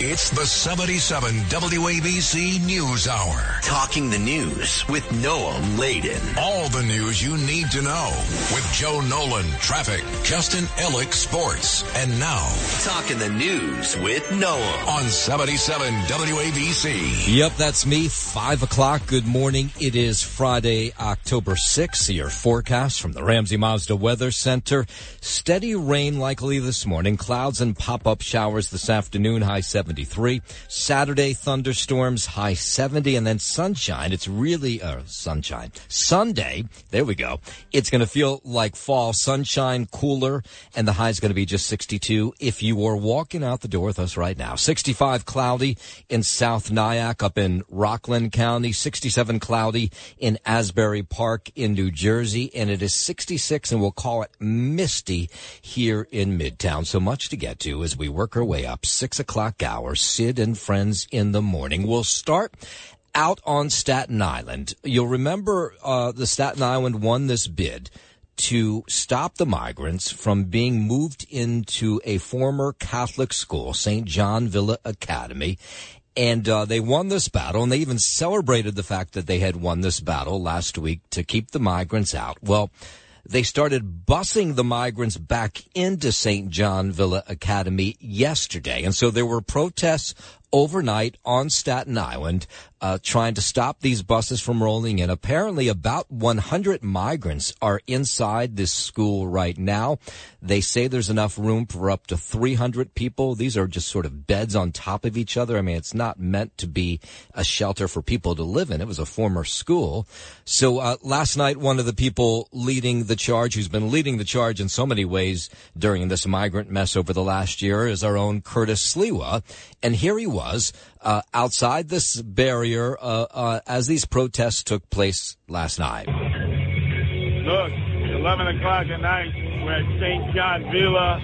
It's the 77 WABC News Hour. Talking the news with Noam Laden. All the news you need to know with Joe Nolan, traffic, Justin Ellick, sports, and now Talking the news with Noam. on 77 WABC. Yep, that's me. Five o'clock. Good morning. It is Friday, October 6th. Your forecast from the Ramsey Mazda Weather Center. Steady rain likely this morning. Clouds and pop-up showers this afternoon. High 73. Saturday thunderstorms. High 70 and then sunshine. It's really, uh, sunshine. Sunday. There we go. It's going to feel like fall. Sunshine, cooler, and the high is going to be just 62 if you are walking out the door with us right now. 65 cloudy in South Nyack up in Rockland County, 67 cloudy in Asbury Park in New Jersey, and it is 66 and we'll call it misty here in Midtown. So much to get to as we work our way up. Six o'clock hour, Sid and friends in the morning. We'll start out on Staten Island. You'll remember uh, the Staten Island won this bid to stop the migrants from being moved into a former Catholic school, St. John Villa Academy. And uh, they won this battle, and they even celebrated the fact that they had won this battle last week to keep the migrants out. Well, they started busing the migrants back into St. John Villa Academy yesterday. And so there were protests overnight on Staten Island, uh, trying to stop these buses from rolling in. Apparently about 100 migrants are inside this school right now. They say there's enough room for up to 300 people. These are just sort of beds on top of each other. I mean, it's not meant to be a shelter for people to live in. It was a former school. So, uh, last night, one of the people leading the charge, who's been leading the charge in so many ways during this migrant mess over the last year is our own Curtis Sliwa. And here he was, uh, outside this barrier, uh, uh, as these protests took place last night. Look, 11 o'clock at night. We're at St. John Villa.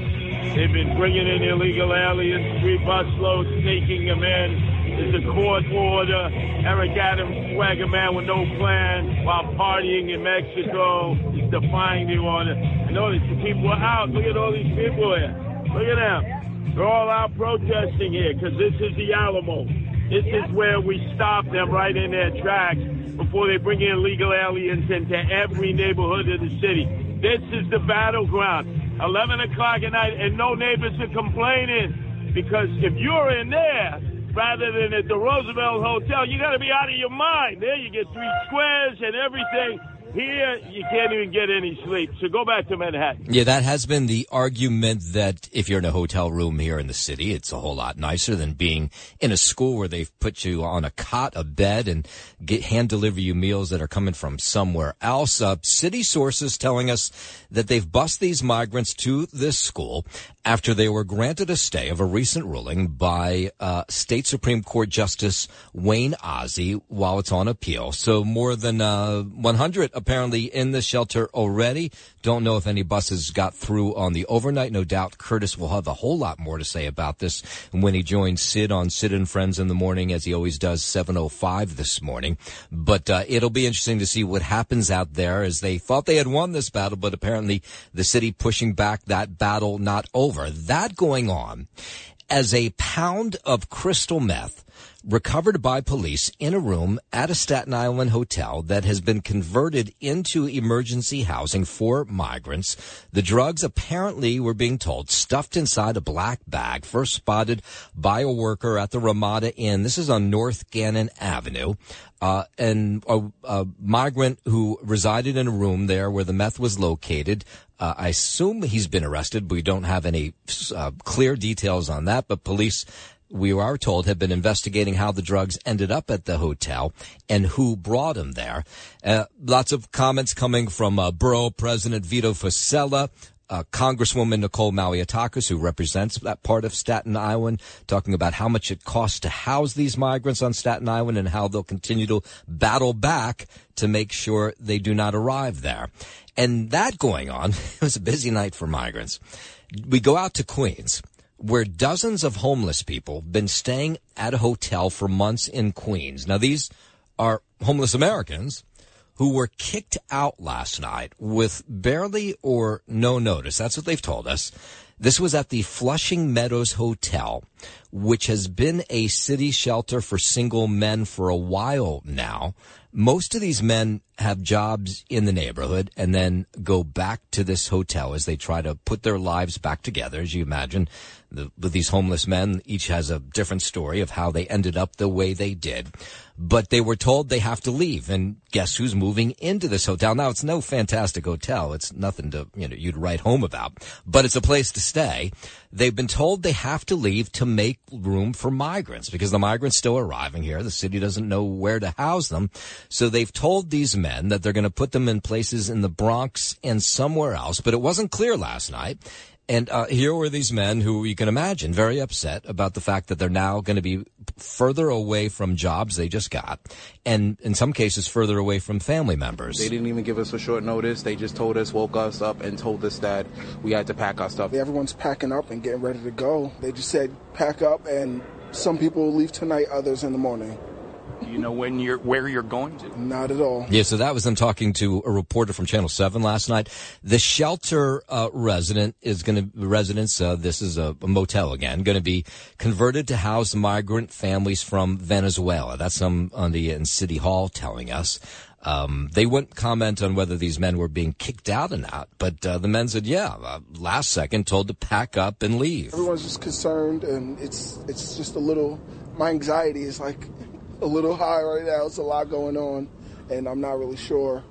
They've been bringing in illegal aliens, three busloads, taking them in. There's a court order. Eric Adams, swagger man with no plan, while partying in Mexico, is defying the order. And notice the people are out. Look at all these people here. Look at them. They're all out protesting here because this is the Alamo. This is where we stop them right in their tracks before they bring in illegal aliens into every neighborhood of the city. This is the battleground. 11 o'clock at night, and no neighbors are complaining because if you're in there rather than at the Roosevelt Hotel, you got to be out of your mind. There you get three squares and everything. Here, you can't even get any sleep. So go back to Manhattan. Yeah, that has been the argument that if you're in a hotel room here in the city, it's a whole lot nicer than being in a school where they've put you on a cot, a bed, and get hand deliver you meals that are coming from somewhere else. Uh, city sources telling us that they've bussed these migrants to this school after they were granted a stay of a recent ruling by uh, State Supreme Court Justice Wayne Ozzi while it's on appeal. So more than uh, 100 apparently in the shelter already. Don't know if any buses got through on the overnight. No doubt Curtis will have a whole lot more to say about this when he joins Sid on Sid and Friends in the morning, as he always does, 7.05 this morning. But uh, it'll be interesting to see what happens out there as they thought they had won this battle, but apparently the city pushing back that battle not over. That going on as a pound of crystal meth recovered by police in a room at a Staten Island hotel that has been converted into emergency housing for migrants. The drugs apparently were being told stuffed inside a black bag, first spotted by a worker at the Ramada Inn. This is on North Gannon Avenue. Uh, and a, a migrant who resided in a room there where the meth was located. Uh, I assume he's been arrested, we don't have any uh, clear details on that. But police we are told, have been investigating how the drugs ended up at the hotel and who brought them there. Uh, lots of comments coming from uh, Borough President Vito Fossella, uh, Congresswoman Nicole Malliotakis, who represents that part of Staten Island, talking about how much it costs to house these migrants on Staten Island and how they'll continue to battle back to make sure they do not arrive there. And that going on, it was a busy night for migrants. We go out to Queens where dozens of homeless people been staying at a hotel for months in Queens. Now these are homeless Americans who were kicked out last night with barely or no notice. That's what they've told us. This was at the Flushing Meadows Hotel, which has been a city shelter for single men for a while now. Most of these men have jobs in the neighborhood and then go back to this hotel as they try to put their lives back together. As you imagine, the, with these homeless men, each has a different story of how they ended up the way they did. But they were told they have to leave, and guess who's moving into this hotel? Now it's no fantastic hotel. It's nothing to, you know, you'd write home about, but it's a place to stay. They've been told they have to leave to make room for migrants because the migrants still arriving here. The city doesn't know where to house them. So they've told these men that they're going to put them in places in the Bronx and somewhere else, but it wasn't clear last night. And uh, here were these men who you can imagine very upset about the fact that they're now going to be further away from jobs they just got, and in some cases further away from family members. They didn't even give us a short notice. They just told us, woke us up, and told us that we had to pack our stuff. Everyone's packing up and getting ready to go. They just said pack up, and some people leave tonight, others in the morning. Do you know when you're where you're going to? Not at all. Yeah, so that was them talking to a reporter from Channel Seven last night. The shelter uh, resident is going to residents. Uh, this is a, a motel again, going to be converted to house migrant families from Venezuela. That's some on the in City Hall telling us. Um, they wouldn't comment on whether these men were being kicked out or not, but uh, the men said, "Yeah, uh, last second told to pack up and leave." Everyone's just concerned, and it's it's just a little. My anxiety is like a little high right now. It's a lot going on, and I'm not really sure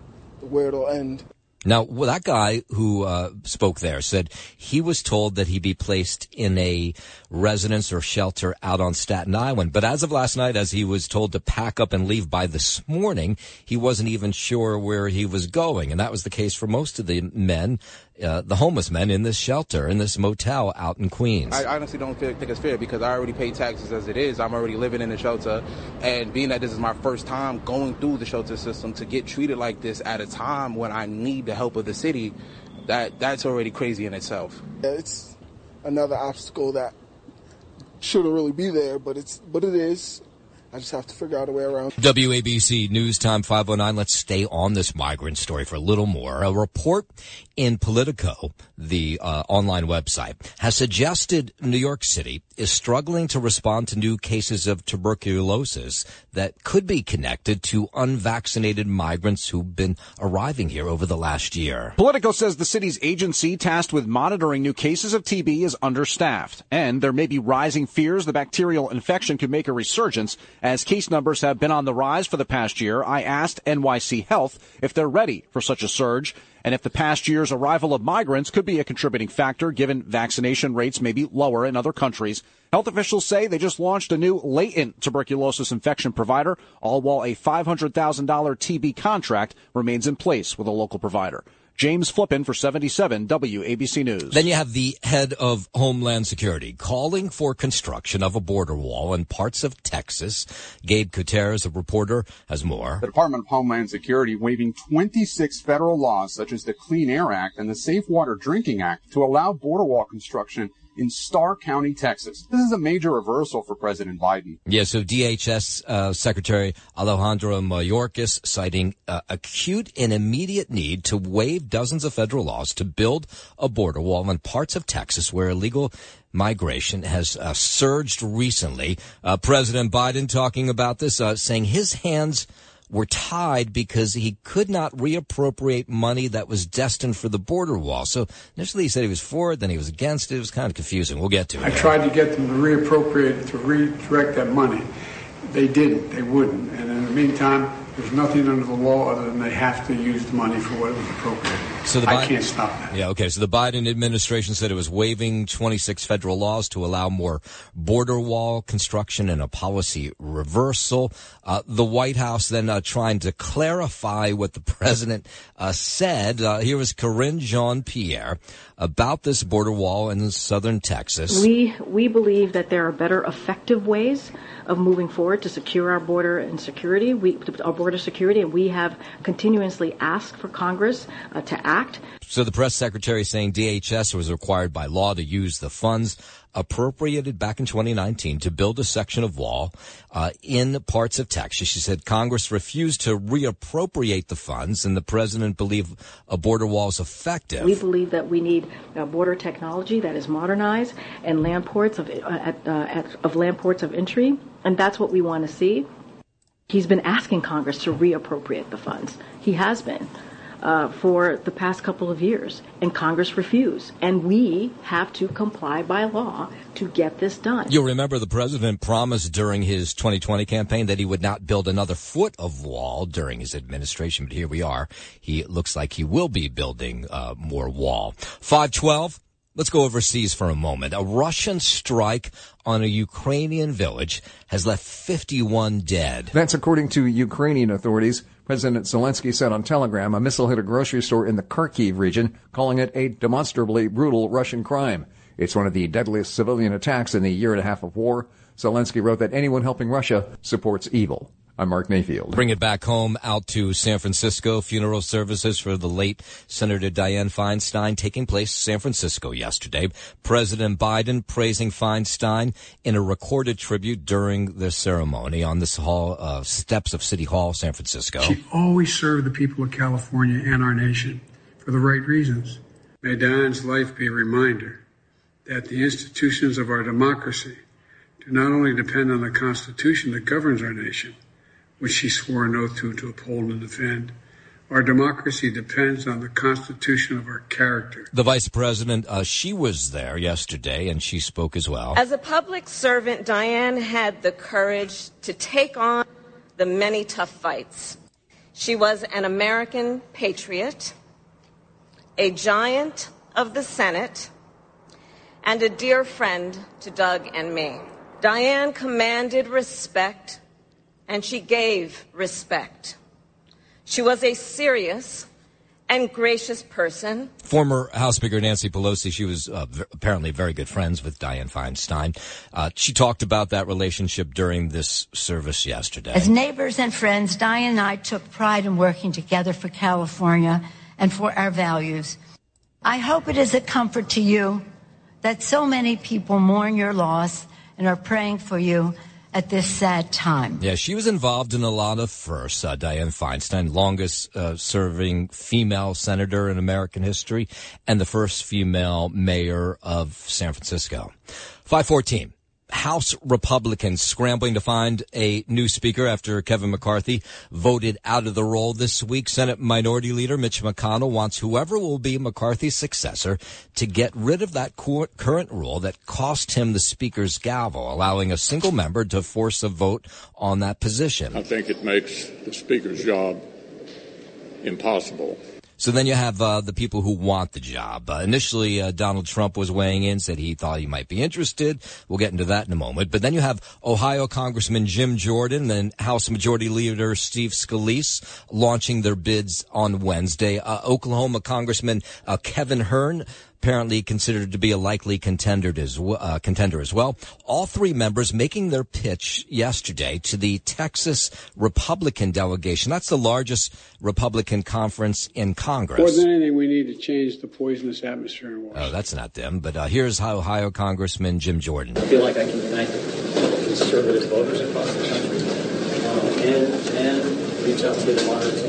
where it'll end. Now, well, that guy who uh, spoke there said he was told that he'd be placed in a residence or shelter out on Staten Island. But as of last night, as he was told to pack up and leave by this morning, he wasn't even sure where he was going. And that was the case for most of the men uh, the homeless men in this shelter, in this motel out in Queens. I honestly don't feel, think it's fair because I already pay taxes as it is. I'm already living in the shelter. And being that this is my first time going through the shelter system to get treated like this at a time when I need the help of the city, that that's already crazy in itself. Yeah, it's another obstacle that shouldn't really be there, but it's but it is. I just have to figure out a way around. WABC News Time 509. Let's stay on this migrant story for a little more. A report in Politico, the uh, online website, has suggested New York City is struggling to respond to new cases of tuberculosis that could be connected to unvaccinated migrants who've been arriving here over the last year. Politico says the city's agency tasked with monitoring new cases of TB is understaffed, and there may be rising fears the bacterial infection could make a resurgence as case numbers have been on the rise for the past year, I asked NYC Health if they're ready for such a surge and if the past year's arrival of migrants could be a contributing factor given vaccination rates may be lower in other countries. Health officials say they just launched a new latent tuberculosis infection provider, all while a $500,000 TB contract remains in place with a local provider. James Flippin for 77 WABC News. Then you have the head of Homeland Security calling for construction of a border wall in parts of Texas. Gabe Gutierrez, a reporter, has more. The Department of Homeland Security waiving 26 federal laws such as the Clean Air Act and the Safe Water Drinking Act to allow border wall construction in Starr County, Texas. This is a major reversal for President Biden. Yeah, so DHS uh, Secretary Alejandro Mayorkas citing uh, acute and immediate need to waive dozens of federal laws to build a border wall in parts of Texas where illegal migration has uh, surged recently. Uh, President Biden talking about this, uh, saying his hands – were tied because he could not reappropriate money that was destined for the border wall. So initially he said he was for it, then he was against it. It was kind of confusing. We'll get to it. I tried to get them to reappropriate, to redirect that money. They didn't. They wouldn't. And in the meantime, there's nothing under the law other than they have to use the money for what it was appropriated. So the Biden, I can't stop that. Yeah, okay. So the Biden administration said it was waiving 26 federal laws to allow more border wall construction and a policy reversal. Uh, the White House then uh, trying to clarify what the president uh, said. Uh, here was Karine Jean-Pierre about this border wall in southern Texas. We we believe that there are better effective ways of moving forward to secure our border and security. We our border security, and we have continuously asked for Congress uh, to act. So the press secretary saying DHS was required by law to use the funds appropriated back in 2019 to build a section of wall uh, in parts of Texas. She said Congress refused to reappropriate the funds, and the president believed a border wall is effective. We believe that we need a border technology that is modernized and land ports of, uh, at, uh, at, of land ports of entry, and that's what we want to see. He's been asking Congress to reappropriate the funds. He has been uh, for the past couple of years, and Congress refused. And we have to comply by law to get this done. You'll remember the president promised during his 2020 campaign that he would not build another foot of wall during his administration, but here we are. He looks like he will be building uh, more wall. 512. Let's go overseas for a moment. A Russian strike on a Ukrainian village has left 51 dead. That's according to Ukrainian authorities. President Zelensky said on Telegram a missile hit a grocery store in the Kharkiv region, calling it a demonstrably brutal Russian crime. It's one of the deadliest civilian attacks in the year and a half of war. Zelensky wrote that anyone helping Russia supports evil. I'm Mark Mayfield. Bring it back home out to San Francisco. Funeral services for the late Senator Dianne Feinstein taking place in San Francisco yesterday. President Biden praising Feinstein in a recorded tribute during the ceremony on the hall uh, steps of City Hall, San Francisco. She always served the people of California and our nation for the right reasons. May Dianne's life be a reminder that the institutions of our democracy do not only depend on the Constitution that governs our nation which she swore an oath to to uphold and defend. Our democracy depends on the constitution of our character. The vice president, uh, she was there yesterday and she spoke as well. As a public servant, Dianne had the courage to take on the many tough fights. She was an American patriot, a giant of the Senate, and a dear friend to Doug and me. Dianne commanded respect and she gave respect. She was a serious and gracious person. Former House Speaker Nancy Pelosi, she was uh, v- apparently very good friends with Dianne Feinstein. Uh, she talked about that relationship during this service yesterday. As neighbors and friends, Dianne and I took pride in working together for California and for our values. I hope it is a comfort to you that so many people mourn your loss and are praying for you at this sad time. Yeah, she was involved in a lot of firsts. Uh, Feinstein, longest uh, serving female senator in American history, and the first female mayor of San Francisco. 514. House Republicans scrambling to find a new speaker after Kevin McCarthy voted out of the role this week. Senate Minority Leader Mitch McConnell wants whoever will be McCarthy's successor to get rid of that current rule that cost him the speaker's gavel, allowing a single member to force a vote on that position. I think it makes the speaker's job impossible. So then you have uh, the people who want the job. Uh, initially, uh, Donald Trump was weighing in, said he thought he might be interested. We'll get into that in a moment. But then you have Ohio Congressman Jim Jordan and House Majority Leader Steve Scalise launching their bids on Wednesday. Uh, Oklahoma Congressman uh, Kevin Hern apparently considered to be a likely contender as, uh, contender as well. All three members making their pitch yesterday to the Texas Republican delegation. That's the largest Republican conference in Congress. More than anything, we need to change the poisonous atmosphere in Washington. Oh, that's not them. But uh, here's Ohio Congressman Jim Jordan. I feel like I can unite conservative voters across the country uh, and, and reach out to the moderates in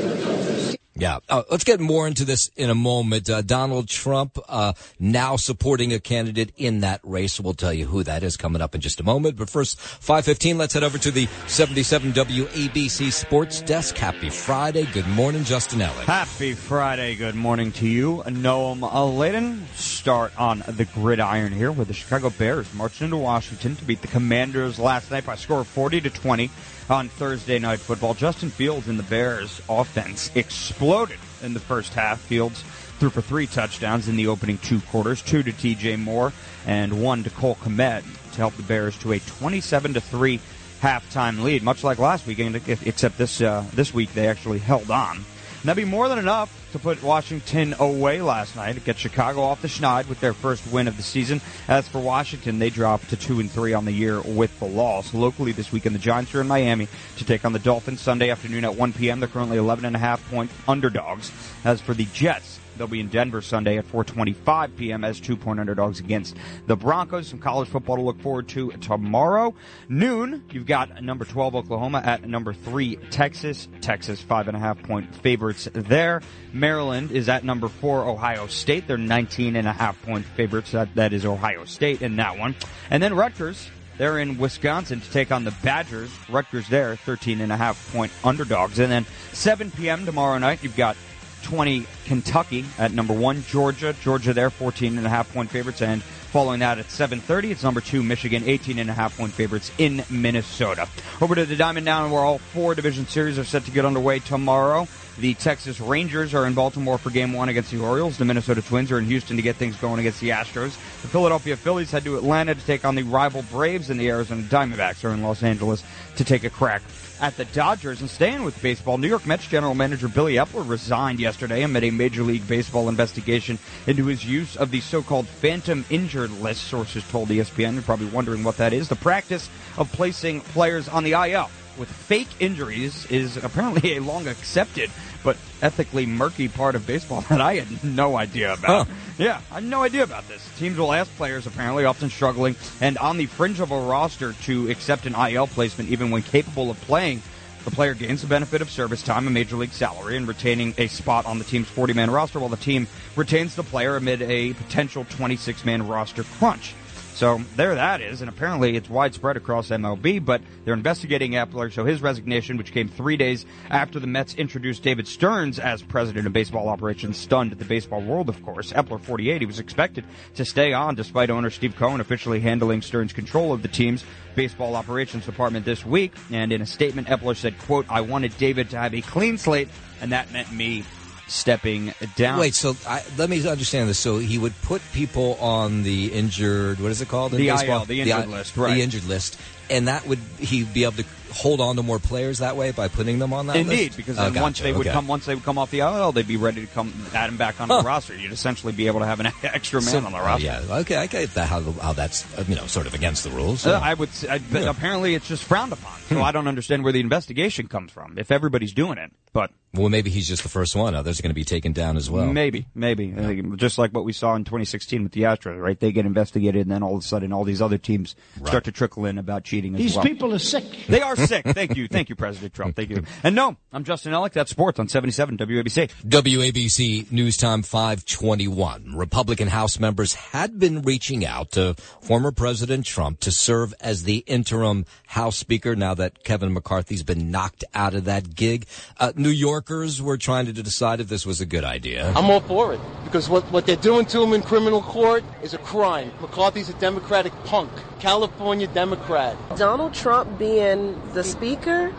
the conference. Yeah. Uh, let's get more into this in a moment. Uh, Donald Trump uh, now supporting a candidate in that race. We'll tell you who that is coming up in just a moment. But first, 515, let's head over to the 77 WABC Sports Desk. Happy Friday. Good morning, Justin Ellick. Happy Friday. Good morning to you, Noam Laden. Start on the gridiron here where the Chicago Bears marched into Washington to beat the Commanders last night by a score of 40 to 20 on Thursday Night Football. Justin Fields and the Bears offense exploded in the first half. Fields threw for three touchdowns in the opening two quarters, two to DJ Moore and one to Cole Kmet to help the Bears to a 27 to 3 halftime lead, much like last weekend, except this uh, this week they actually held on. And that'd be more than enough to put Washington away last night get Chicago off the schneid with their first win of the season. As for Washington, they dropped to two and three on the year with the loss. Locally this weekend, the Giants are in Miami to take on the Dolphins Sunday afternoon at 1 p.m. They're currently 11 and a half point underdogs. As for the Jets, They'll be in Denver Sunday at 4:25 p.m. as two-point underdogs against the Broncos. Some college football to look forward to tomorrow noon. You've got number 12 Oklahoma at number three Texas. Texas five and a half point favorites there. Maryland is at number four Ohio State. They're 19 and a half point favorites. That that is Ohio State in that one. And then Rutgers they're in Wisconsin to take on the Badgers. Rutgers there, 13 and a half point underdogs. And then 7 p.m. tomorrow night, you've got 20 Kentucky at number one, Georgia. Georgia there, 14 and a half point favorites. And following that at 7.30, it's number two, Michigan, 18 and a half point favorites in Minnesota. Over to the Diamond Down where all four division series are set to get underway tomorrow. The Texas Rangers are in Baltimore for game one against the Orioles. The Minnesota Twins are in Houston to get things going against the Astros. The Philadelphia Phillies head to Atlanta to take on the rival Braves, and the Arizona Diamondbacks are in Los Angeles to take a crack at the Dodgers. And staying with baseball, New York Mets general manager Billy Eppler resigned yesterday amid a Major League Baseball investigation into his use of the so-called phantom injured list. Sources told ESPN. You're probably wondering what that is. The practice of placing players on the IL with fake injuries is apparently a long accepted but ethically murky part of baseball that I had no idea about. Huh. Yeah, I had no idea about this. Teams will ask players, apparently often struggling and on the fringe of a roster, to accept an IL placement even when capable of playing. The player gains the benefit of service time, a major league salary, and retaining a spot on the team's 40 man roster, while the team retains the player amid a potential 26 man roster crunch. So there that is, and apparently it's widespread across MLB, but they're investigating Eppler, so his resignation, which came three days after the Mets introduced David Stearns as president of baseball operations, stunned the baseball world, of course. Eppler, 48, he was expected to stay on despite owner Steve Cohen officially handling Stearns' control of the team's baseball operations department this week. And in a statement, Eppler said, quote, I wanted David to have a clean slate, and that meant me stepping down. Wait, so I, let me understand this. So he would put people on the injured, what is it called? In the baseball? IL, the injured the, list, right. The injured list. And that would, he be able to hold on to more players that way by putting them on that Indeed, list? because then oh, gotcha. once they would okay. come, once they would come off the IL, they'd be ready to come add them back onto Huh. the roster. You'd essentially be able to have an extra man So- on the roster. Yeah, okay, I get that, how, how that's, you know, sort of against the rules. Uh, I would. I, but apparently, it's just frowned upon. So Hmm. I don't understand where the investigation comes from. If everybody's doing it, but Well, maybe he's just the first one. Others are going to be taken down as well. maybe, maybe, think just like what we saw in 2016 with the Astros, right? They get investigated, and then all of a sudden, all these other teams start to trickle in about cheating as These well. people are sick. They are sick. Thank you, thank you, President Trump. Thank you. And no, I'm Justin Ellick. That's sports on 77 WABC. WABC News Time 521. Republican House members had been reaching out to former President Trump to serve as the interim House Speaker now that Kevin McCarthy's been knocked out of that gig. Uh, New Yorkers were trying to decide if this was a good idea. I'm all for it because what, what they're doing to him in criminal court is a crime. McCarthy's a Democratic punk, California Democrat. Donald Trump being the speaker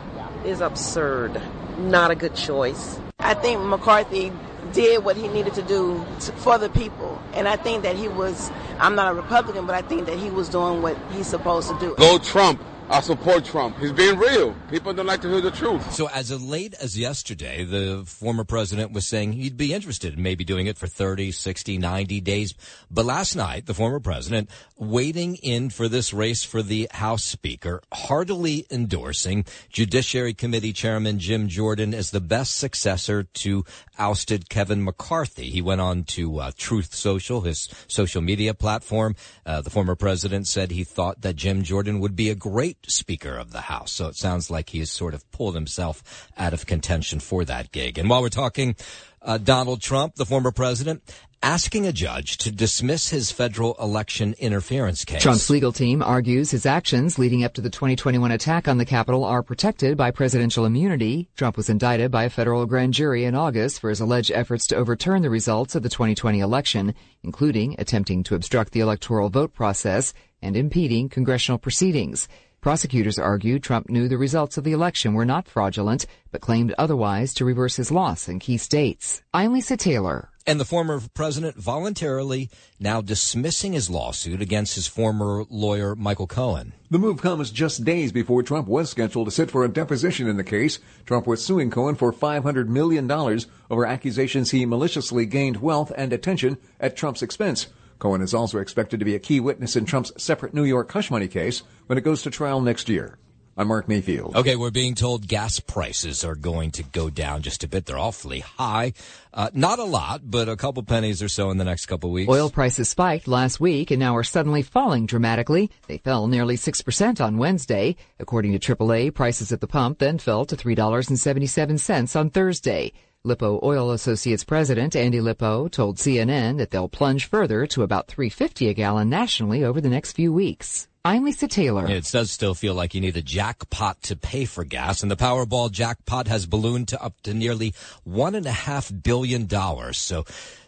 is absurd. Not a good choice. I think McCarthy did what he needed to do to, for the people. And I think that he was, I'm not a Republican, but I think that he was doing what he's supposed to do. Go Trump. I support Trump. He's being real. People don't like to hear the truth. So as late as yesterday, the former president was saying he'd be interested in maybe doing it for 30, 60, 90 days. But last night, the former president waiting in for this race for the House Speaker, heartily endorsing Judiciary Committee Chairman Jim Jordan as the best successor to ousted Kevin McCarthy. He went on to uh, Truth Social, his social media platform. Uh, the former president said he thought that Jim Jordan would be a great Speaker of the House. So it sounds like he has sort of pulled himself out of contention for that gig. And while we're talking, uh, Donald Trump, the former president, asking a judge to dismiss his federal election interference case. Trump's legal team argues his actions leading up to the 2021 attack on the Capitol are protected by presidential immunity. Trump was indicted by a federal grand jury in August for his alleged efforts to overturn the results of the 2020 election, including attempting to obstruct the electoral vote process and impeding congressional proceedings. Prosecutors argue Trump knew the results of the election were not fraudulent, but claimed otherwise to reverse his loss in key states. I'm Lisa Taylor. And the former president voluntarily now dismissing his lawsuit against his former lawyer, Michael Cohen. The move comes just days before Trump was scheduled to sit for a deposition in the case. Trump was suing Cohen for $500 million over accusations he maliciously gained wealth and attention at Trump's expense. Cohen is also expected to be a key witness in Trump's separate New York hush money case when it goes to trial next year. I'm Mark Mayfield. Okay, we're being told gas prices are going to go down just a bit. They're awfully high. Uh, not a lot, but a couple pennies or so in the next couple weeks. Oil prices spiked last week and now are suddenly falling dramatically. They fell nearly 6% on Wednesday. According to AAA, prices at the pump then fell to $3.77 on Thursday. Lipow Oil Associates president Andy Lipow told CNN that they'll plunge further to about 350 a gallon nationally over the next few weeks. I'm Lisa Taylor. It does still feel like you need a jackpot to pay for gas, and the Powerball jackpot has ballooned to up to nearly one and a half billion dollars. So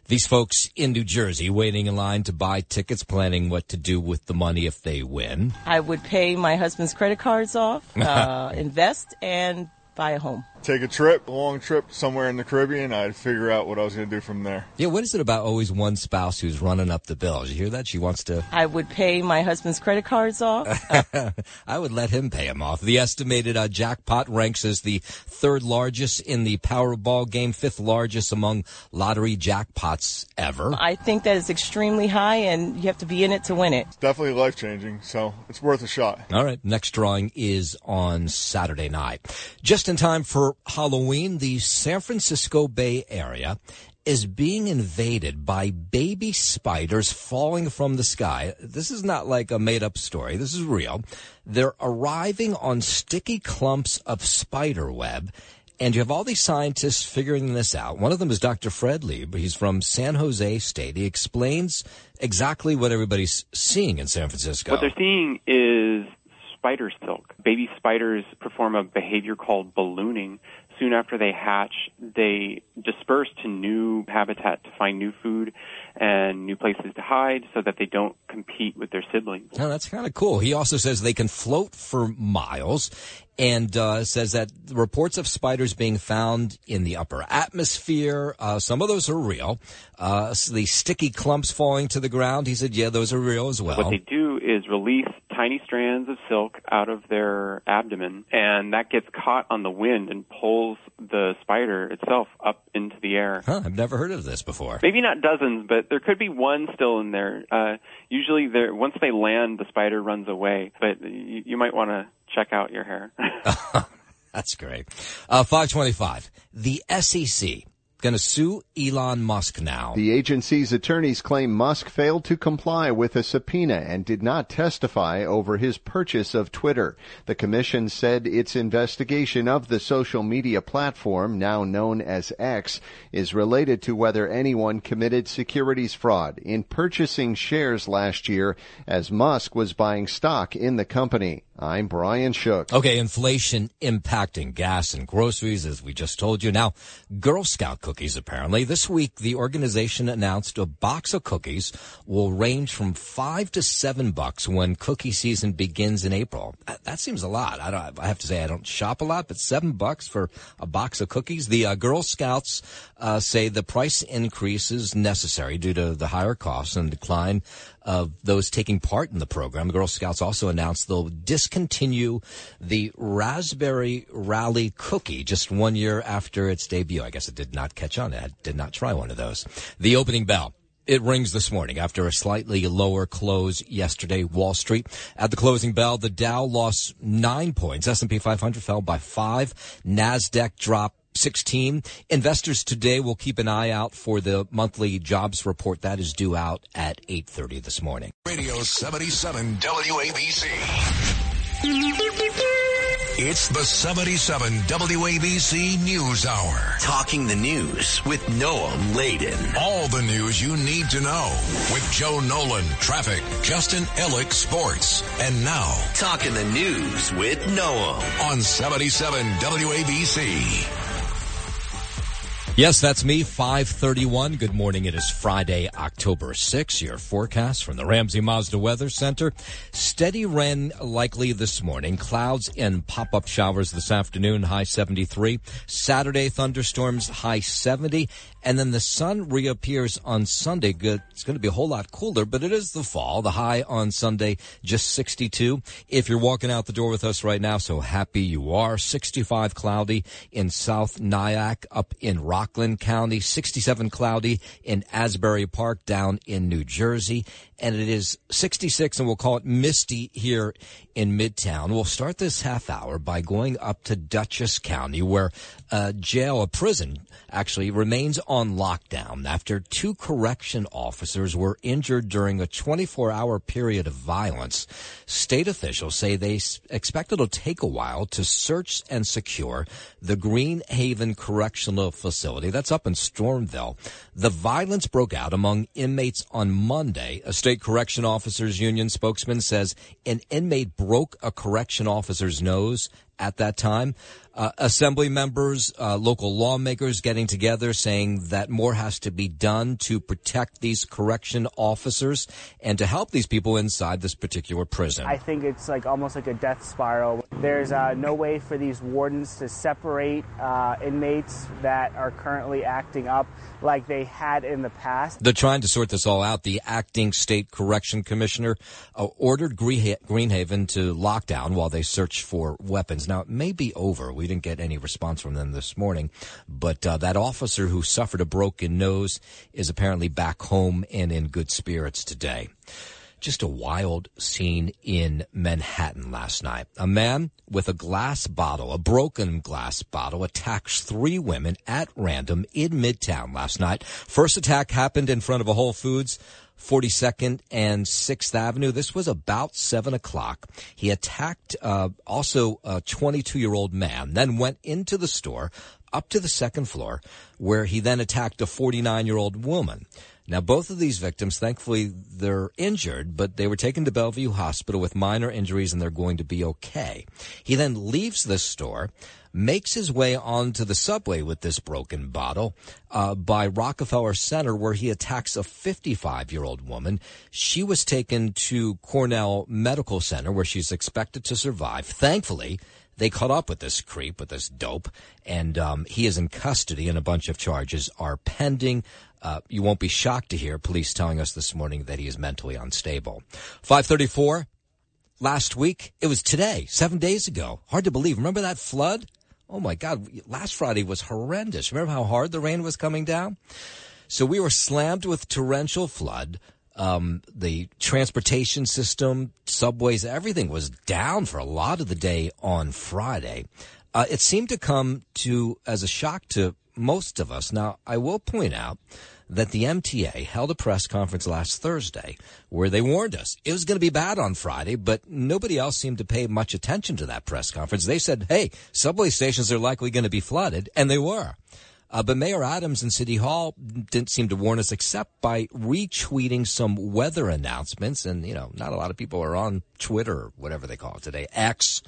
these folks in New Jersey waiting in line to buy tickets, planning what to do with the money if they win. I would pay my husband's credit cards off, uh, invest, and buy a home take a trip, a long trip somewhere in the Caribbean, I'd figure out what I was going to do from there. Yeah, what is it about always one spouse who's running up the bill? Did you hear that? She wants to. I would pay my husband's credit cards off. I would let him pay them off. The estimated uh, jackpot ranks as the third largest in the Powerball game, fifth largest among lottery jackpots ever. I think that is extremely high, and you have to be in it to win it. It's definitely life changing, so it's worth a shot. All right, next drawing is on Saturday night. Just in time for Halloween, the San Francisco Bay Area is being invaded by baby spiders falling from the sky. This is not like a made up story. This is real. They're arriving on sticky clumps of spider web. And you have all these scientists figuring this out. One of them is Dr. Fred Lieb. He's from San Jose State. He explains exactly what everybody's seeing in San Francisco. What they're seeing is spider silk. Baby spiders perform a behavior called ballooning. Soon after they hatch, they disperse to new habitat to find new food and new places to hide so that they don't compete with their siblings. Oh, that's kind of cool. He also says they can float for miles and uh, says that reports of spiders being found in the upper atmosphere, uh, some of those are real. Uh, the sticky clumps falling to the ground, he said, yeah, those are real as well. What they do is release tiny strands of silk out of their abdomen, and that gets caught on the wind and pulls the spider itself up into the air. Huh, I've never heard of this before. Maybe not dozens, but there could be one still in there. Uh, usually, there once they land, the spider runs away. But you, you might want to check out your hair. That's great. Uh, 525. The SEC going to sue Elon Musk now. The agency's attorneys claim Musk failed to comply with a subpoena and did not testify over his purchase of Twitter. The commission said its investigation of the social media platform, now known as X, is related to whether anyone committed securities fraud in purchasing shares last year as Musk was buying stock in the company. I'm Brian Shook. Okay, inflation impacting gas and groceries, as we just told you. Now, Girl Scout cookies, apparently. This week, the organization announced a box of cookies will range from five to seven bucks when cookie season begins in April. That seems a lot. I, don't, I have to say I don't shop a lot, but seven bucks for a box of cookies. The uh, Girl Scouts uh, say the price increase is necessary due to the higher costs and decline of those taking part in the program. The Girl Scouts also announced they'll discontinue the Raspberry Rally cookie just one year after its debut. I guess it did not catch on. I did not try one of those. The opening bell. It rings this morning after a slightly lower close yesterday. Wall Street at the closing bell, the Dow lost nine points. S&P 500 fell by five. Nasdaq dropped 16. Investors today will keep an eye out for the monthly jobs report that is due out at 8:30 this morning. Radio 77 WABC. It's the 77 WABC News Hour. Talking the news with Noam Laden. All the news you need to know with Joe Nolan, traffic, Justin Ellick, sports. And now, Talking the news with Noam on 77 WABC. Yes, that's me, 531. Good morning. It is Friday, October 6. Your forecast from the Ramsey Mazda Weather Center. Steady rain likely this morning. Clouds and pop-up showers this afternoon, high 73. Saturday, thunderstorms, high 70. And then the sun reappears on Sunday. Good. It's going to be a whole lot cooler, but it is the fall. The high on Sunday, just 62. If you're walking out the door with us right now, so happy you are. 65 cloudy in South Nyack up in Rockland County. 67 cloudy in Asbury Park down in New Jersey. And it is 66 and we'll call it misty here in Midtown. We'll start this half hour by going up to Dutchess County, where a jail, a prison, actually remains on lockdown after two correction officers were injured during a 24 hour period of violence. State officials say they expect it'll take a while to search and secure the Green Haven Correctional Facility. That's up in Stormville. The violence broke out among inmates on Monday. A state correction officers union spokesman says an inmate broke a correction officer's nose at that time. Uh, assembly members, uh, local lawmakers getting together saying that more has to be done to protect these correction officers and to help these people inside this particular prison. I think it's like almost like a death spiral. There's uh, no way for these wardens to separate uh, inmates that are currently acting up like they had in the past. They're trying to sort this all out. The acting state correction commissioner uh, ordered Green Haven to lock down while they search for weapons. Now, it may be over. We didn't get any response from them this morning, but uh, that officer who suffered a broken nose is apparently back home and in good spirits today. Just a wild scene in Manhattan last night. A man with a glass bottle, a broken glass bottle, attacks three women at random in Midtown last night. First attack happened in front of a Whole Foods. 42nd and 6th Avenue. This was about 7 o'clock. He attacked uh, also a 22 year old man, then went into the store up to the second floor, where he then attacked a 49 year old woman. Now, both of these victims, thankfully, they're injured, but they were taken to Bellevue Hospital with minor injuries and they're going to be okay. He then leaves the store, makes his way onto the subway with this broken bottle uh, by Rockefeller Center, where he attacks a 55 year old woman. She was taken to Cornell Medical Center, where she's expected to survive. Thankfully, they caught up with this creep, with this dope, and um, he is in custody, and a bunch of charges are pending. Uh, you won't be shocked to hear police telling us this morning that he is mentally unstable. 534 last week. It was today, seven days ago. Hard to believe. Remember that flood? Oh my God. Last Friday was horrendous. Remember how hard the rain was coming down? So we were slammed with torrential flood. Um, the transportation system, subways, everything was down for a lot of the day on Friday. Uh, it seemed to come to as a shock to most of us. Now, I will point out that the MTA held a press conference last Thursday where they warned us it was going to be bad on Friday, but nobody else seemed to pay much attention to that press conference. They said, hey, subway stations are likely going to be flooded, and they were. Uh, but Mayor Adams and City Hall didn't seem to warn us except by retweeting some weather announcements. And, you know, not a lot of people are on Twitter or whatever they call it today, X.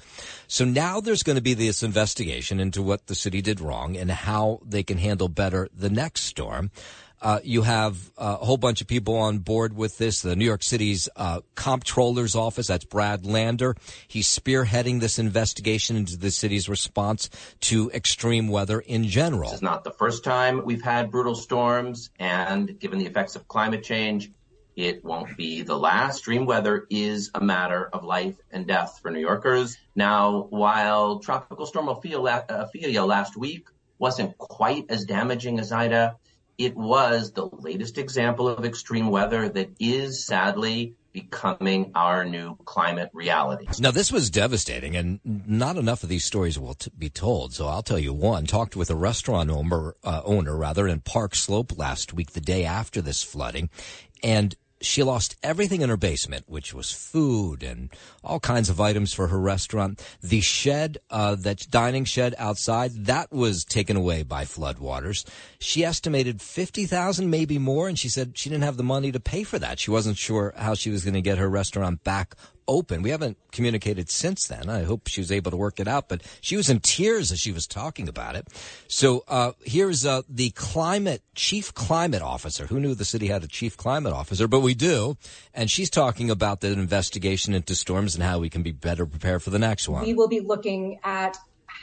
So now there's going to be this investigation into what the city did wrong and how they can handle better the next storm. Uh, you have a whole bunch of people on board with this. The New York City's uh, comptroller's office, that's Brad Lander. He's spearheading this investigation into the city's response to extreme weather in general. This is not the first time we've had brutal storms, and given the effects of climate change, it won't be the last. Extreme weather is a matter of life and death for New Yorkers. Now, while Tropical Storm Ophelia last week wasn't quite as damaging as Ida, it was the latest example of extreme weather that is sadly becoming our new climate reality. Now, this was devastating, and not enough of these stories will t- be told. So I'll tell you one. Talked with a restaurant owner, uh, owner rather, in Park Slope last week, the day after this flooding, and she lost everything in her basement, which was food and all kinds of items for her restaurant. The shed, uh, that dining shed outside, that was taken away by floodwaters. She estimated 50,000, maybe more, and she said she didn't have the money to pay for that. She wasn't sure how she was going to get her restaurant back open. We haven't communicated since then. I hope she was able to work it out, but she was in tears as she was talking about it. So uh, here's uh, the climate chief climate officer. Who knew the city had a chief climate officer? But we do, and she's talking about the investigation into storms and how we can be better prepared for the next one. We will be looking at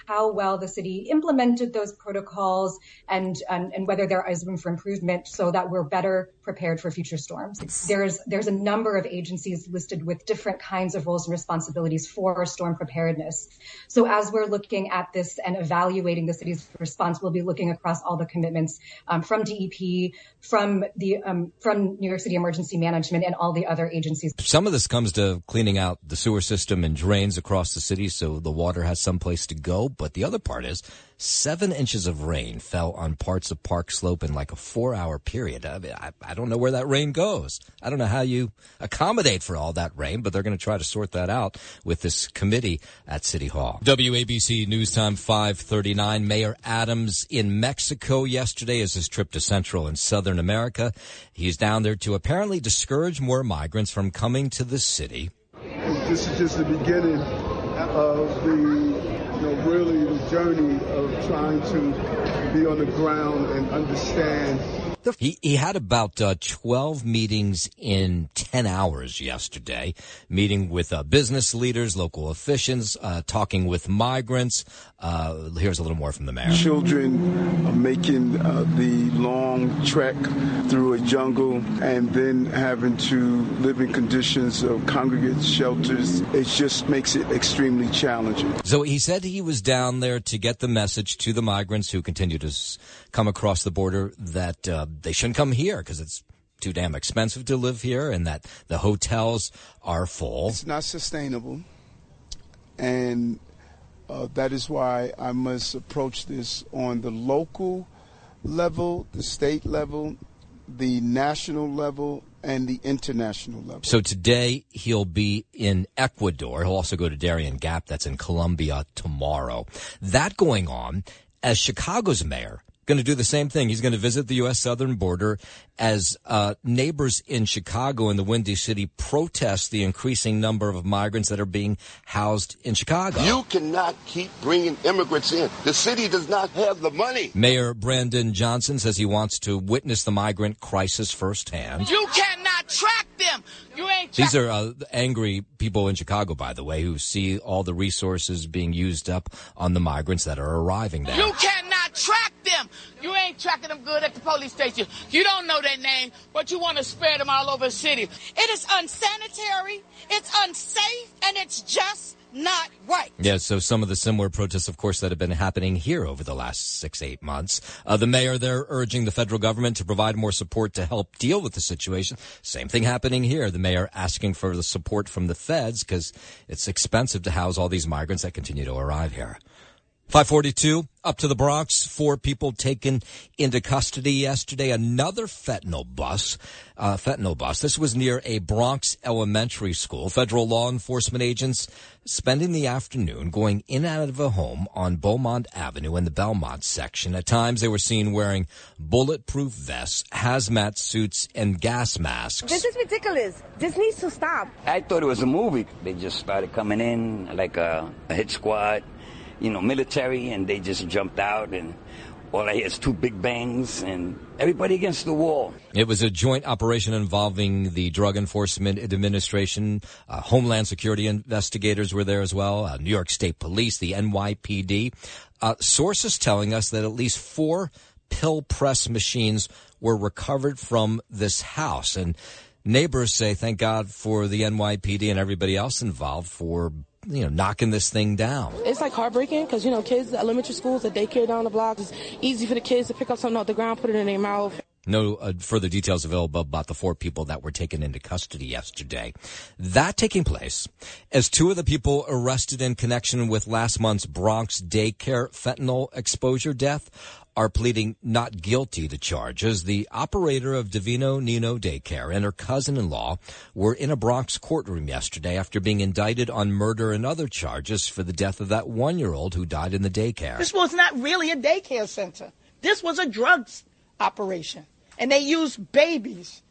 how well the city implemented those protocols and, and, and whether there is room for improvement so that we're better prepared for future storms. There's there's a number of agencies listed with different kinds of roles and responsibilities for storm preparedness. So as we're looking at this and evaluating the city's response, we'll be looking across all the commitments um, from DEP, from the um, from New York City Emergency Management, and all the other agencies. Some of this comes to cleaning out the sewer system and drains across the city, so the water has some place to go. But the other part is seven inches of rain fell on parts of Park Slope in like a four hour period. I, mean, I, I, don't know where that rain goes. I don't know how you accommodate for all that rain, but they're going to try to sort that out with this committee at City Hall. WABC News Time 539. Mayor Adams in Mexico yesterday as his trip to Central and Southern America. He's down there to apparently discourage more migrants from coming to the city. This is just the beginning of the know, really the journey of trying to be on the ground and understand he, he had about uh, 12 meetings in 10 hours yesterday, meeting with uh, business leaders, local officials, uh, talking with migrants. Uh, here's a little more from the mayor. Children making uh, the long trek through a jungle and then having to live in conditions of congregate shelters. It just makes it extremely challenging. So he said he was down there to get the message to the migrants who continue to come across the border that uh, they shouldn't come here because it's too damn expensive to live here and that the hotels are full. It's not sustainable. And uh, that is why I must approach this on the local level, the state level, the national level, and the international level. So today he'll be in Ecuador. He'll also go to Darien Gap, that's in Colombia tomorrow. That going on as Chicago's mayor going to do the same thing. He's going to visit the U.S. southern border as uh, neighbors in Chicago and the Windy City protest the increasing number of migrants that are being housed in Chicago. You cannot keep bringing immigrants in. The city does not have the money. Mayor Brandon Johnson says he wants to witness the migrant crisis firsthand. You cannot track them. You ain't. These are uh, angry people in Chicago, by the way, who see all the resources being used up on the migrants that are arriving there. You cannot track them. You ain't tracking them good at the police station. You don't know their name, but you want to spread them all over the city. It is unsanitary, it's unsafe, and it's just not right. Yeah, so some of the similar protests, of course, that have been happening here over the last six, eight months. Uh, the mayor there urging the federal government to provide more support to help deal with the situation. Same thing happening here. The mayor asking for the support from the feds because it's expensive to house all these migrants that continue to arrive here. 542 up to the Bronx. Four people taken into custody yesterday. Another fentanyl bus, uh, fentanyl bus. This was near a Bronx elementary school. Federal law enforcement agents spending the afternoon going in and out of a home on Beaumont Avenue in the Belmont section. At times they were seen wearing bulletproof vests, hazmat suits, and gas masks. This is ridiculous. This needs to stop. I thought it was a movie. They just started coming in like a, a hit squad you know, military, and they just jumped out and all I hear is two big bangs and everybody against the wall. It was a joint operation involving the Drug Enforcement Administration, uh, Homeland Security investigators were there as well, uh, New York State Police, the NYPD. Uh, sources telling us that at least four pill press machines were recovered from this house. And neighbors say, thank God for the NYPD and everybody else involved for you know, knocking this thing down. It's like heartbreaking because, you know, kids, elementary schools, the daycare down the block, it's easy for the kids to pick up something off the ground, put it in their mouth. No uh, further details available about the four people that were taken into custody yesterday. That taking place as two of the people arrested in connection with last month's Bronx daycare fentanyl exposure death are pleading not guilty to charges. The operator of Divino Nino Daycare and her cousin-in-law were in a Bronx courtroom yesterday after being indicted on murder and other charges for the death of that one-year-old who died in the daycare. This was not really a daycare center. This was a drugs operation. And they used babies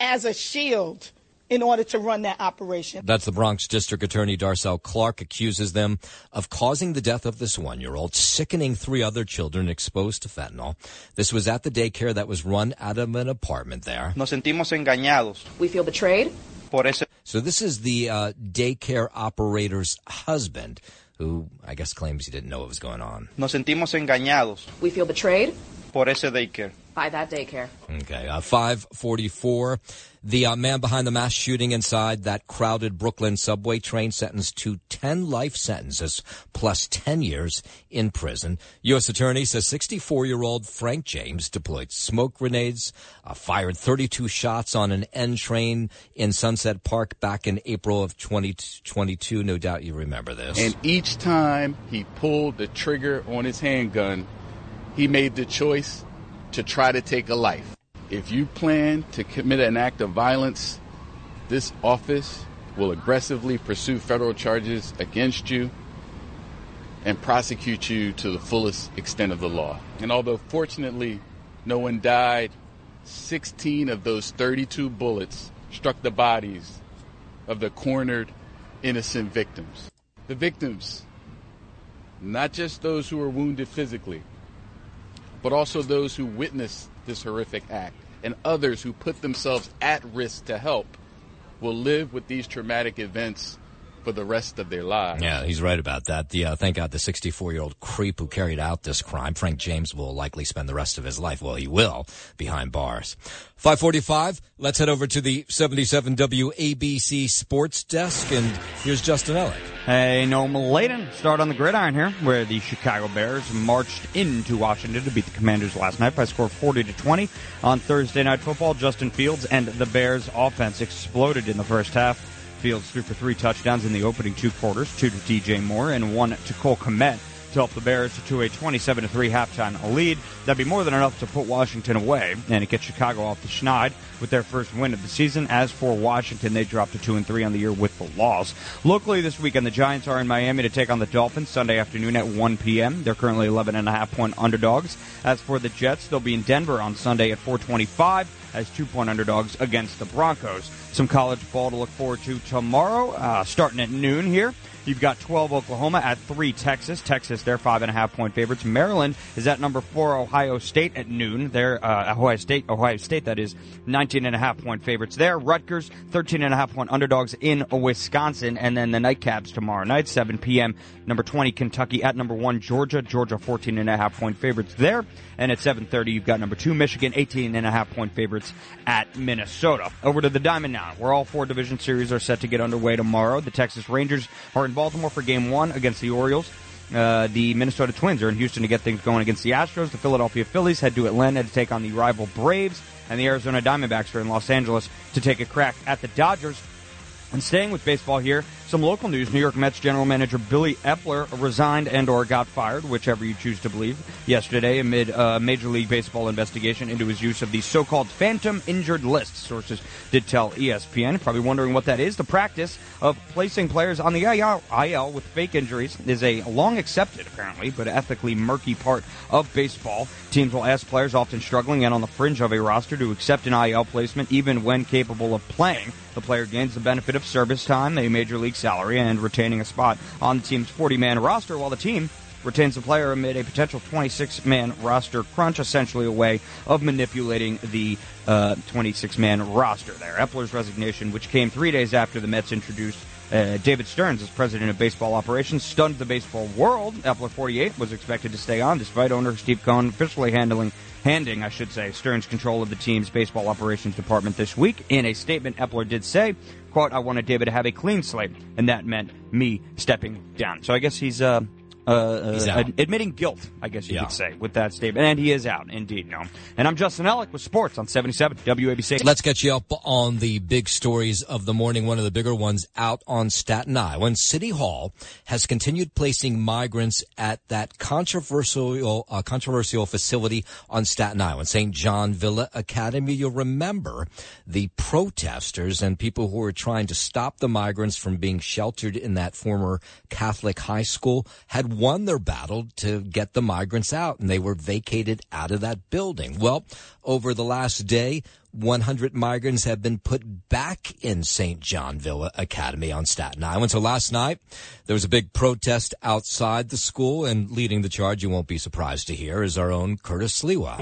as a shield in order to run that operation. That's the Bronx District Attorney Darcel Clark accuses them of causing the death of this one year old, sickening three other children exposed to fentanyl. This was at the daycare that was run out of an apartment there. Nos sentimos engañados. We feel betrayed. Por ese- so this is the uh, daycare operator's husband who I guess claims he didn't know what was going on. Nos sentimos engañados. We feel betrayed. por ese daycare. By that daycare. Okay, uh, 544. The uh, man behind the mass shooting inside that crowded Brooklyn subway train sentenced to 10 life sentences plus 10 years in prison. U.S. Attorney says 64-year-old Frank James deployed smoke grenades, uh, fired 32 shots on an N train in Sunset Park back in April of 2022. No doubt you remember this. And each time he pulled the trigger on his handgun, he made the choice to try to take a life. If you plan to commit an act of violence, this office will aggressively pursue federal charges against you and prosecute you to the fullest extent of the law. And although fortunately no one died, 16 of those 32 bullets struck the bodies of the cornered innocent victims. The victims, not just those who were wounded physically, but also those who witnessed this horrific act and others who put themselves at risk to help will live with these traumatic events for the rest of their lives. Yeah, he's right about that. The, uh, thank God the 64 year old creep who carried out this crime, Frank James, will likely spend the rest of his life, well, he will, behind bars. 545, let's head over to the 77 WABC sports desk, and here's Justin Ellick. Hey, Noam Laden. Start on the gridiron here, where the Chicago Bears marched into Washington to beat the Commanders last night by a score 40 to 20. On Thursday Night Football, Justin Fields and the Bears offense exploded in the first half. Fields threw for three touchdowns in the opening two quarters, two to DJ Moore and one to Cole Kmet to help the Bears to a 27 3 halftime lead. That'd be more than enough to put Washington away and it gets Chicago off the schneid with their first win of the season. As for Washington, they dropped to 2 and 3 on the year with the loss. Locally this weekend, the Giants are in Miami to take on the Dolphins Sunday afternoon at 1 p.m. They're currently 11 and a half point underdogs. As for the Jets, they'll be in Denver on Sunday at 425 as two point underdogs against the Broncos. Some college ball to look forward to tomorrow, uh, starting at noon here. You've got 12 Oklahoma at 3 Texas. Texas, they're 5.5 point favorites. Maryland is at number 4 Ohio State at noon. They're, uh, Ohio State, Ohio State, that is 19.5 point favorites there. Rutgers, 13.5 point underdogs in Wisconsin. And then the nightcaps tomorrow night, 7 p.m. Number 20 Kentucky at number 1 Georgia. Georgia, 14.5 point favorites there. And at 7.30, you've got number 2 Michigan, 18.5 point favorites at Minnesota. Over to the Diamond now, where all four division series are set to get underway tomorrow. The Texas Rangers are in Baltimore for game one against the Orioles. Uh, the Minnesota Twins are in Houston to get things going against the Astros. The Philadelphia Phillies head to Atlanta to take on the rival Braves. And the Arizona Diamondbacks are in Los Angeles to take a crack at the Dodgers. And staying with baseball here, some local news. New York Mets general manager Billy Eppler resigned and or got fired, whichever you choose to believe, yesterday amid a Major League Baseball investigation into his use of the so-called phantom injured list. Sources did tell ESPN. Probably wondering what that is. The practice of placing players on the IL, IL with fake injuries is a long accepted, apparently, but ethically murky part of baseball. Teams will ask players often struggling and on the fringe of a roster to accept an IL placement even when capable of playing. The player gains the benefit of service time, a major league salary, and retaining a spot on the team's 40 man roster, while the team retains the player amid a potential 26 man roster crunch, essentially a way of manipulating the 26 uh, man roster there. Eppler's resignation, which came three days after the Mets introduced uh, David Stearns as president of baseball operations, stunned the baseball world. Eppler 48 was expected to stay on despite owner Steve Cohen officially handling handing, I should say, Stearns control of the team's baseball operations department this week. In a statement, Eppler did say, quote, I wanted David to have a clean slate, and that meant me stepping down. So I guess he's, uh, uh, uh, admitting guilt, I guess you Yeah. could say, with that statement. And he is out, indeed, no. And I'm Justin Ellick with sports on 77 WABC. Let's get you up on the big stories of the morning. One of the bigger ones out on Staten Island. City Hall has continued placing migrants at that controversial, uh, controversial facility on Staten Island, St. John Villa Academy. You'll remember the protesters and people who were trying to stop the migrants from being sheltered in that former Catholic high school had won their battle to get the migrants out and they were vacated out of that building. Well, over the last day, 100 migrants have been put back in St. John Villa Academy on Staten Island. So last night, there was a big protest outside the school and leading the charge, you won't be surprised to hear, is our own Curtis Sliwa.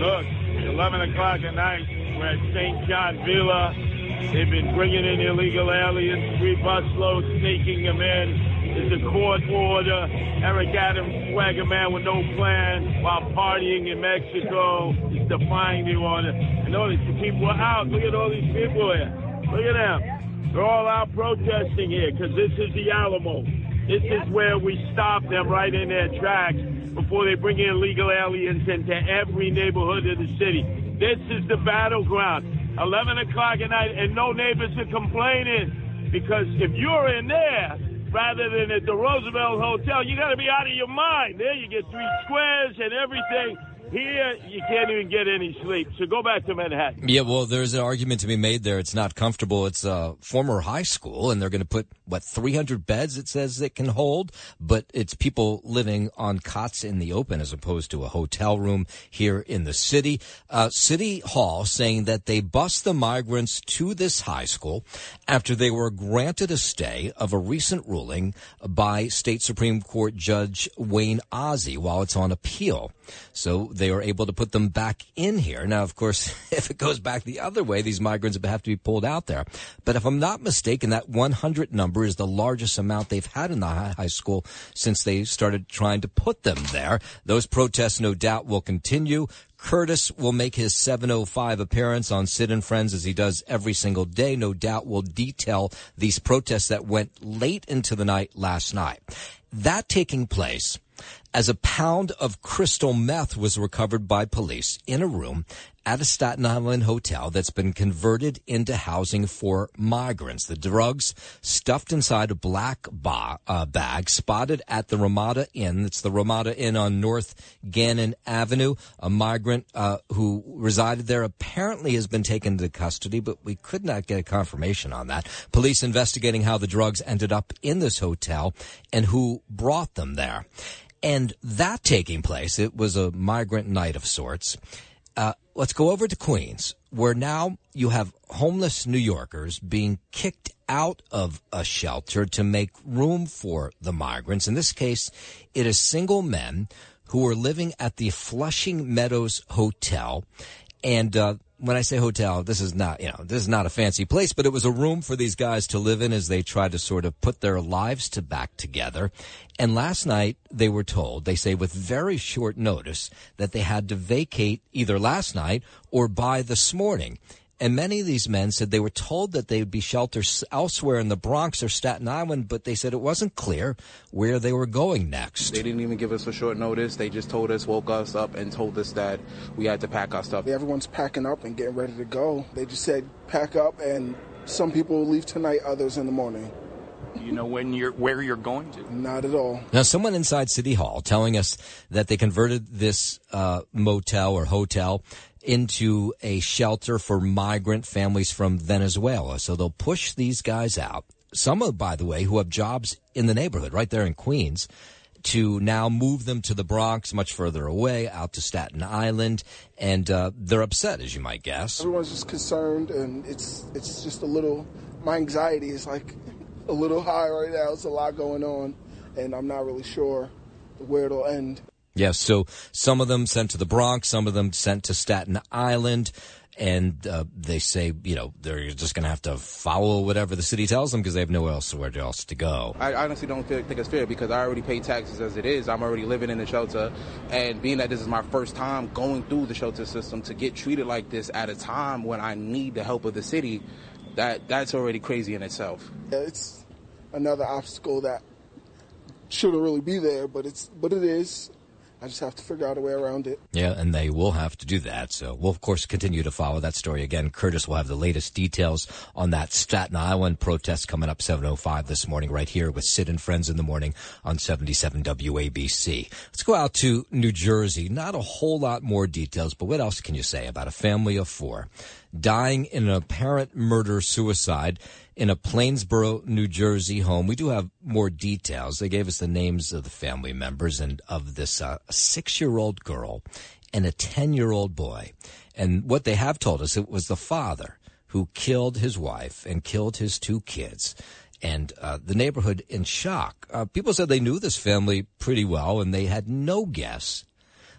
Look, 11 o'clock at night. We're at St. John Villa. They've been bringing in illegal aliens, three busloads, sneaking them in. It's a court order. Eric Adams, swagger man with no plan while partying in Mexico. is defying the order. And all these people are out. Look at all these people here. Look at them. They're all out protesting here because this is the Alamo. This is where we stop them right in their tracks before they bring in illegal aliens into every neighborhood of the city. This is the battleground. 11 o'clock at night, and no neighbors are complaining because if you're in there rather than at the Roosevelt Hotel, you got to be out of your mind. There you get three squares and everything. Here, you can't even get any sleep. So go back to Manhattan. Yeah, well, there's an argument to be made there. It's not comfortable. It's a former high school, and they're going to put, what, 300 beds it says it can hold, but it's people living on cots in the open as opposed to a hotel room here in the city. Uh, city Hall saying that they bust the migrants to this high school after they were granted a stay of a recent ruling by State Supreme Court Judge Wayne Ozzi while it's on appeal. So they were able to put them back in here. Now, of course, if it goes back the other way, these migrants have to be pulled out there. But if I'm not mistaken, that 100 number is the largest amount they've had in the high school since they started trying to put them there. Those protests, no doubt, will continue. Curtis will make his 705 appearance on Sid and Friends as he does every single day. No doubt will detail these protests that went late into the night last night. That taking place as a pound of crystal meth was recovered by police in a room at a Staten Island hotel that's been converted into housing for migrants. The drugs stuffed inside a black ba- uh, bag spotted at the Ramada Inn. It's the Ramada Inn on North Gannon Avenue. A migrant uh, who resided there apparently has been taken into custody, but we could not get a confirmation on that. Police investigating how the drugs ended up in this hotel and who brought them there. And that taking place, it was a migrant night of sorts. Uh, let's go over to Queens, where now you have homeless New Yorkers being kicked out of a shelter to make room for the migrants. In this case, it is single men who are living at the Flushing Meadows Hotel. And uh, when I say hotel, this is not, you know, this is not a fancy place, but it was a room for these guys to live in as they tried to sort of put their lives to back together. And last night they were told, they say with very short notice, that they had to vacate either last night or by this morning. And many of these men said they were told that they would be sheltered elsewhere in the Bronx or Staten Island, but they said it wasn't clear where they were going next. They didn't even give us a short notice. They just told us, woke us up, and told us that we had to pack our stuff. Everyone's packing up and getting ready to go. They just said, pack up, and some people will leave tonight, others in the morning. You know when you're where you're going to? Not at all. Now, someone inside City Hall telling us that they converted this uh, motel or hotel into a shelter for migrant families from Venezuela. So they'll push these guys out. Some of, by the way, who have jobs in the neighborhood right there in Queens to now move them to the Bronx, much further away, out to Staten Island, and uh, they're upset, as you might guess. Everyone's just concerned, and it's it's just a little. My anxiety is like a little high right now. It's a lot going on, and I'm not really sure where it'll end. Yes, so some of them sent to the Bronx, some of them sent to Staten Island, and uh, they say, you know, they're just going to have to follow whatever the city tells them because they have nowhere else where else to go. I honestly don't feel, think it's fair because I already pay taxes as it is. I'm already living in the shelter, and being that this is my first time going through the shelter system, to get treated like this at a time when I need the help of the city, that that's already crazy in itself. Yeah, it's another obstacle that shouldn't really be there, but it's but it is. I just have to figure out a way around it. Yeah, and they will have to do that. So we'll, of course, continue to follow that story. Again, Curtis will have the latest details on that Staten Island protest coming up 7.05 this morning right here with Sid and Friends in the morning on 77 WABC. Let's go out to New Jersey. Not a whole lot more details, but what else can you say about a family of four dying in an apparent murder-suicide in a Plainsboro, New Jersey home. We do have more details. They gave us the names of the family members and of this uh, six year old girl and a 10 year old boy. And what they have told us, it was the father who killed his wife and killed his two kids. And uh, the neighborhood in shock. Uh, people said they knew this family pretty well and they had no guess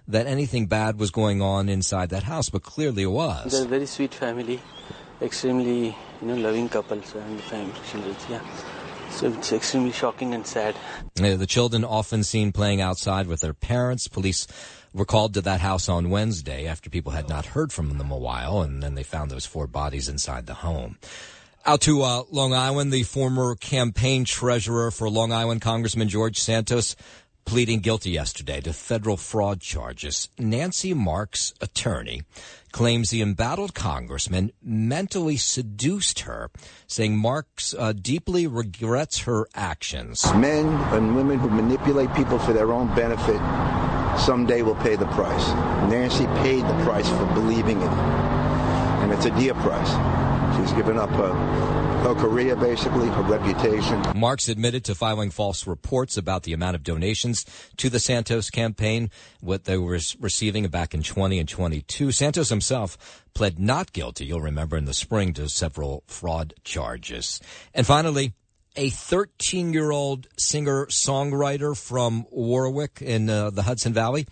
that anything bad was going on inside that house, but clearly it was. They're a very sweet family, extremely you know loving couples and family children. Yeah. So it's extremely shocking and sad. Uh, The children often seen playing outside with their parents. Police were called to that house on Wednesday after people had not heard from them a while, and then they found those four bodies inside the home. Out to uh, Long Island, the former campaign treasurer for Long Island, Congressman George Santos, pleading guilty yesterday to federal fraud charges. Nancy Marks' attorney claims the embattled congressman mentally seduced her, saying Marks uh, deeply regrets her actions. Men and women who manipulate people for their own benefit someday will pay the price. Nancy paid the price for believing in it. And it's a dear price. She's given up her, her career, basically, her reputation. Marks admitted to filing false reports about the amount of donations to the Santos campaign, what they were receiving back in 20 and 22. Santos himself pled not guilty, you'll remember, in the spring to several fraud charges. And finally, a 13 year old singer songwriter from Warwick in uh, the Hudson Valley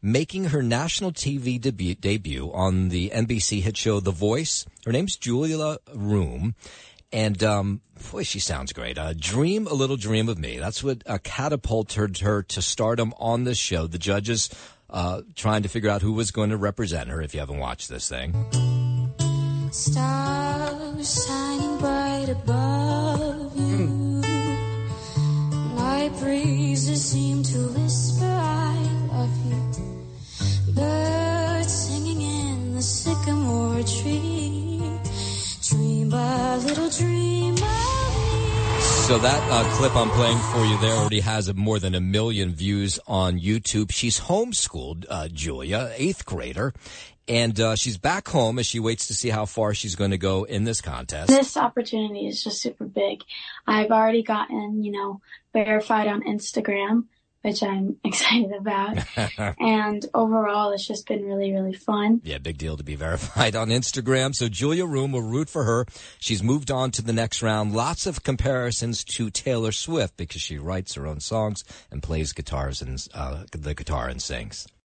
making her national TV debut, debut on the NBC hit show The Voice. Her name's Julia Roome. And, um, boy, she sounds great. Uh, dream a little dream of me. That's what uh, catapulted her to stardom on this show. The judges, uh, trying to figure out who was going to represent her if you haven't watched this thing. Stars shining bright above you. Night breezes seem to whisper, I love you. Birds singing in the sycamore tree. So that uh, clip I'm playing for you there already has more than a million views on YouTube. She's homeschooled, uh, Julia, eighth grader, and uh, she's back home as she waits to see how far she's going to go in this contest. This opportunity is just super big. I've already gotten, you know, verified on Instagram, which I'm excited about. and overall, it's just been really, really fun. Yeah, big deal to be verified on Instagram. So Julia Roome will root for her. She's moved on to the next round. Lots of comparisons to Taylor Swift because she writes her own songs and plays guitars and uh, the guitar and sings.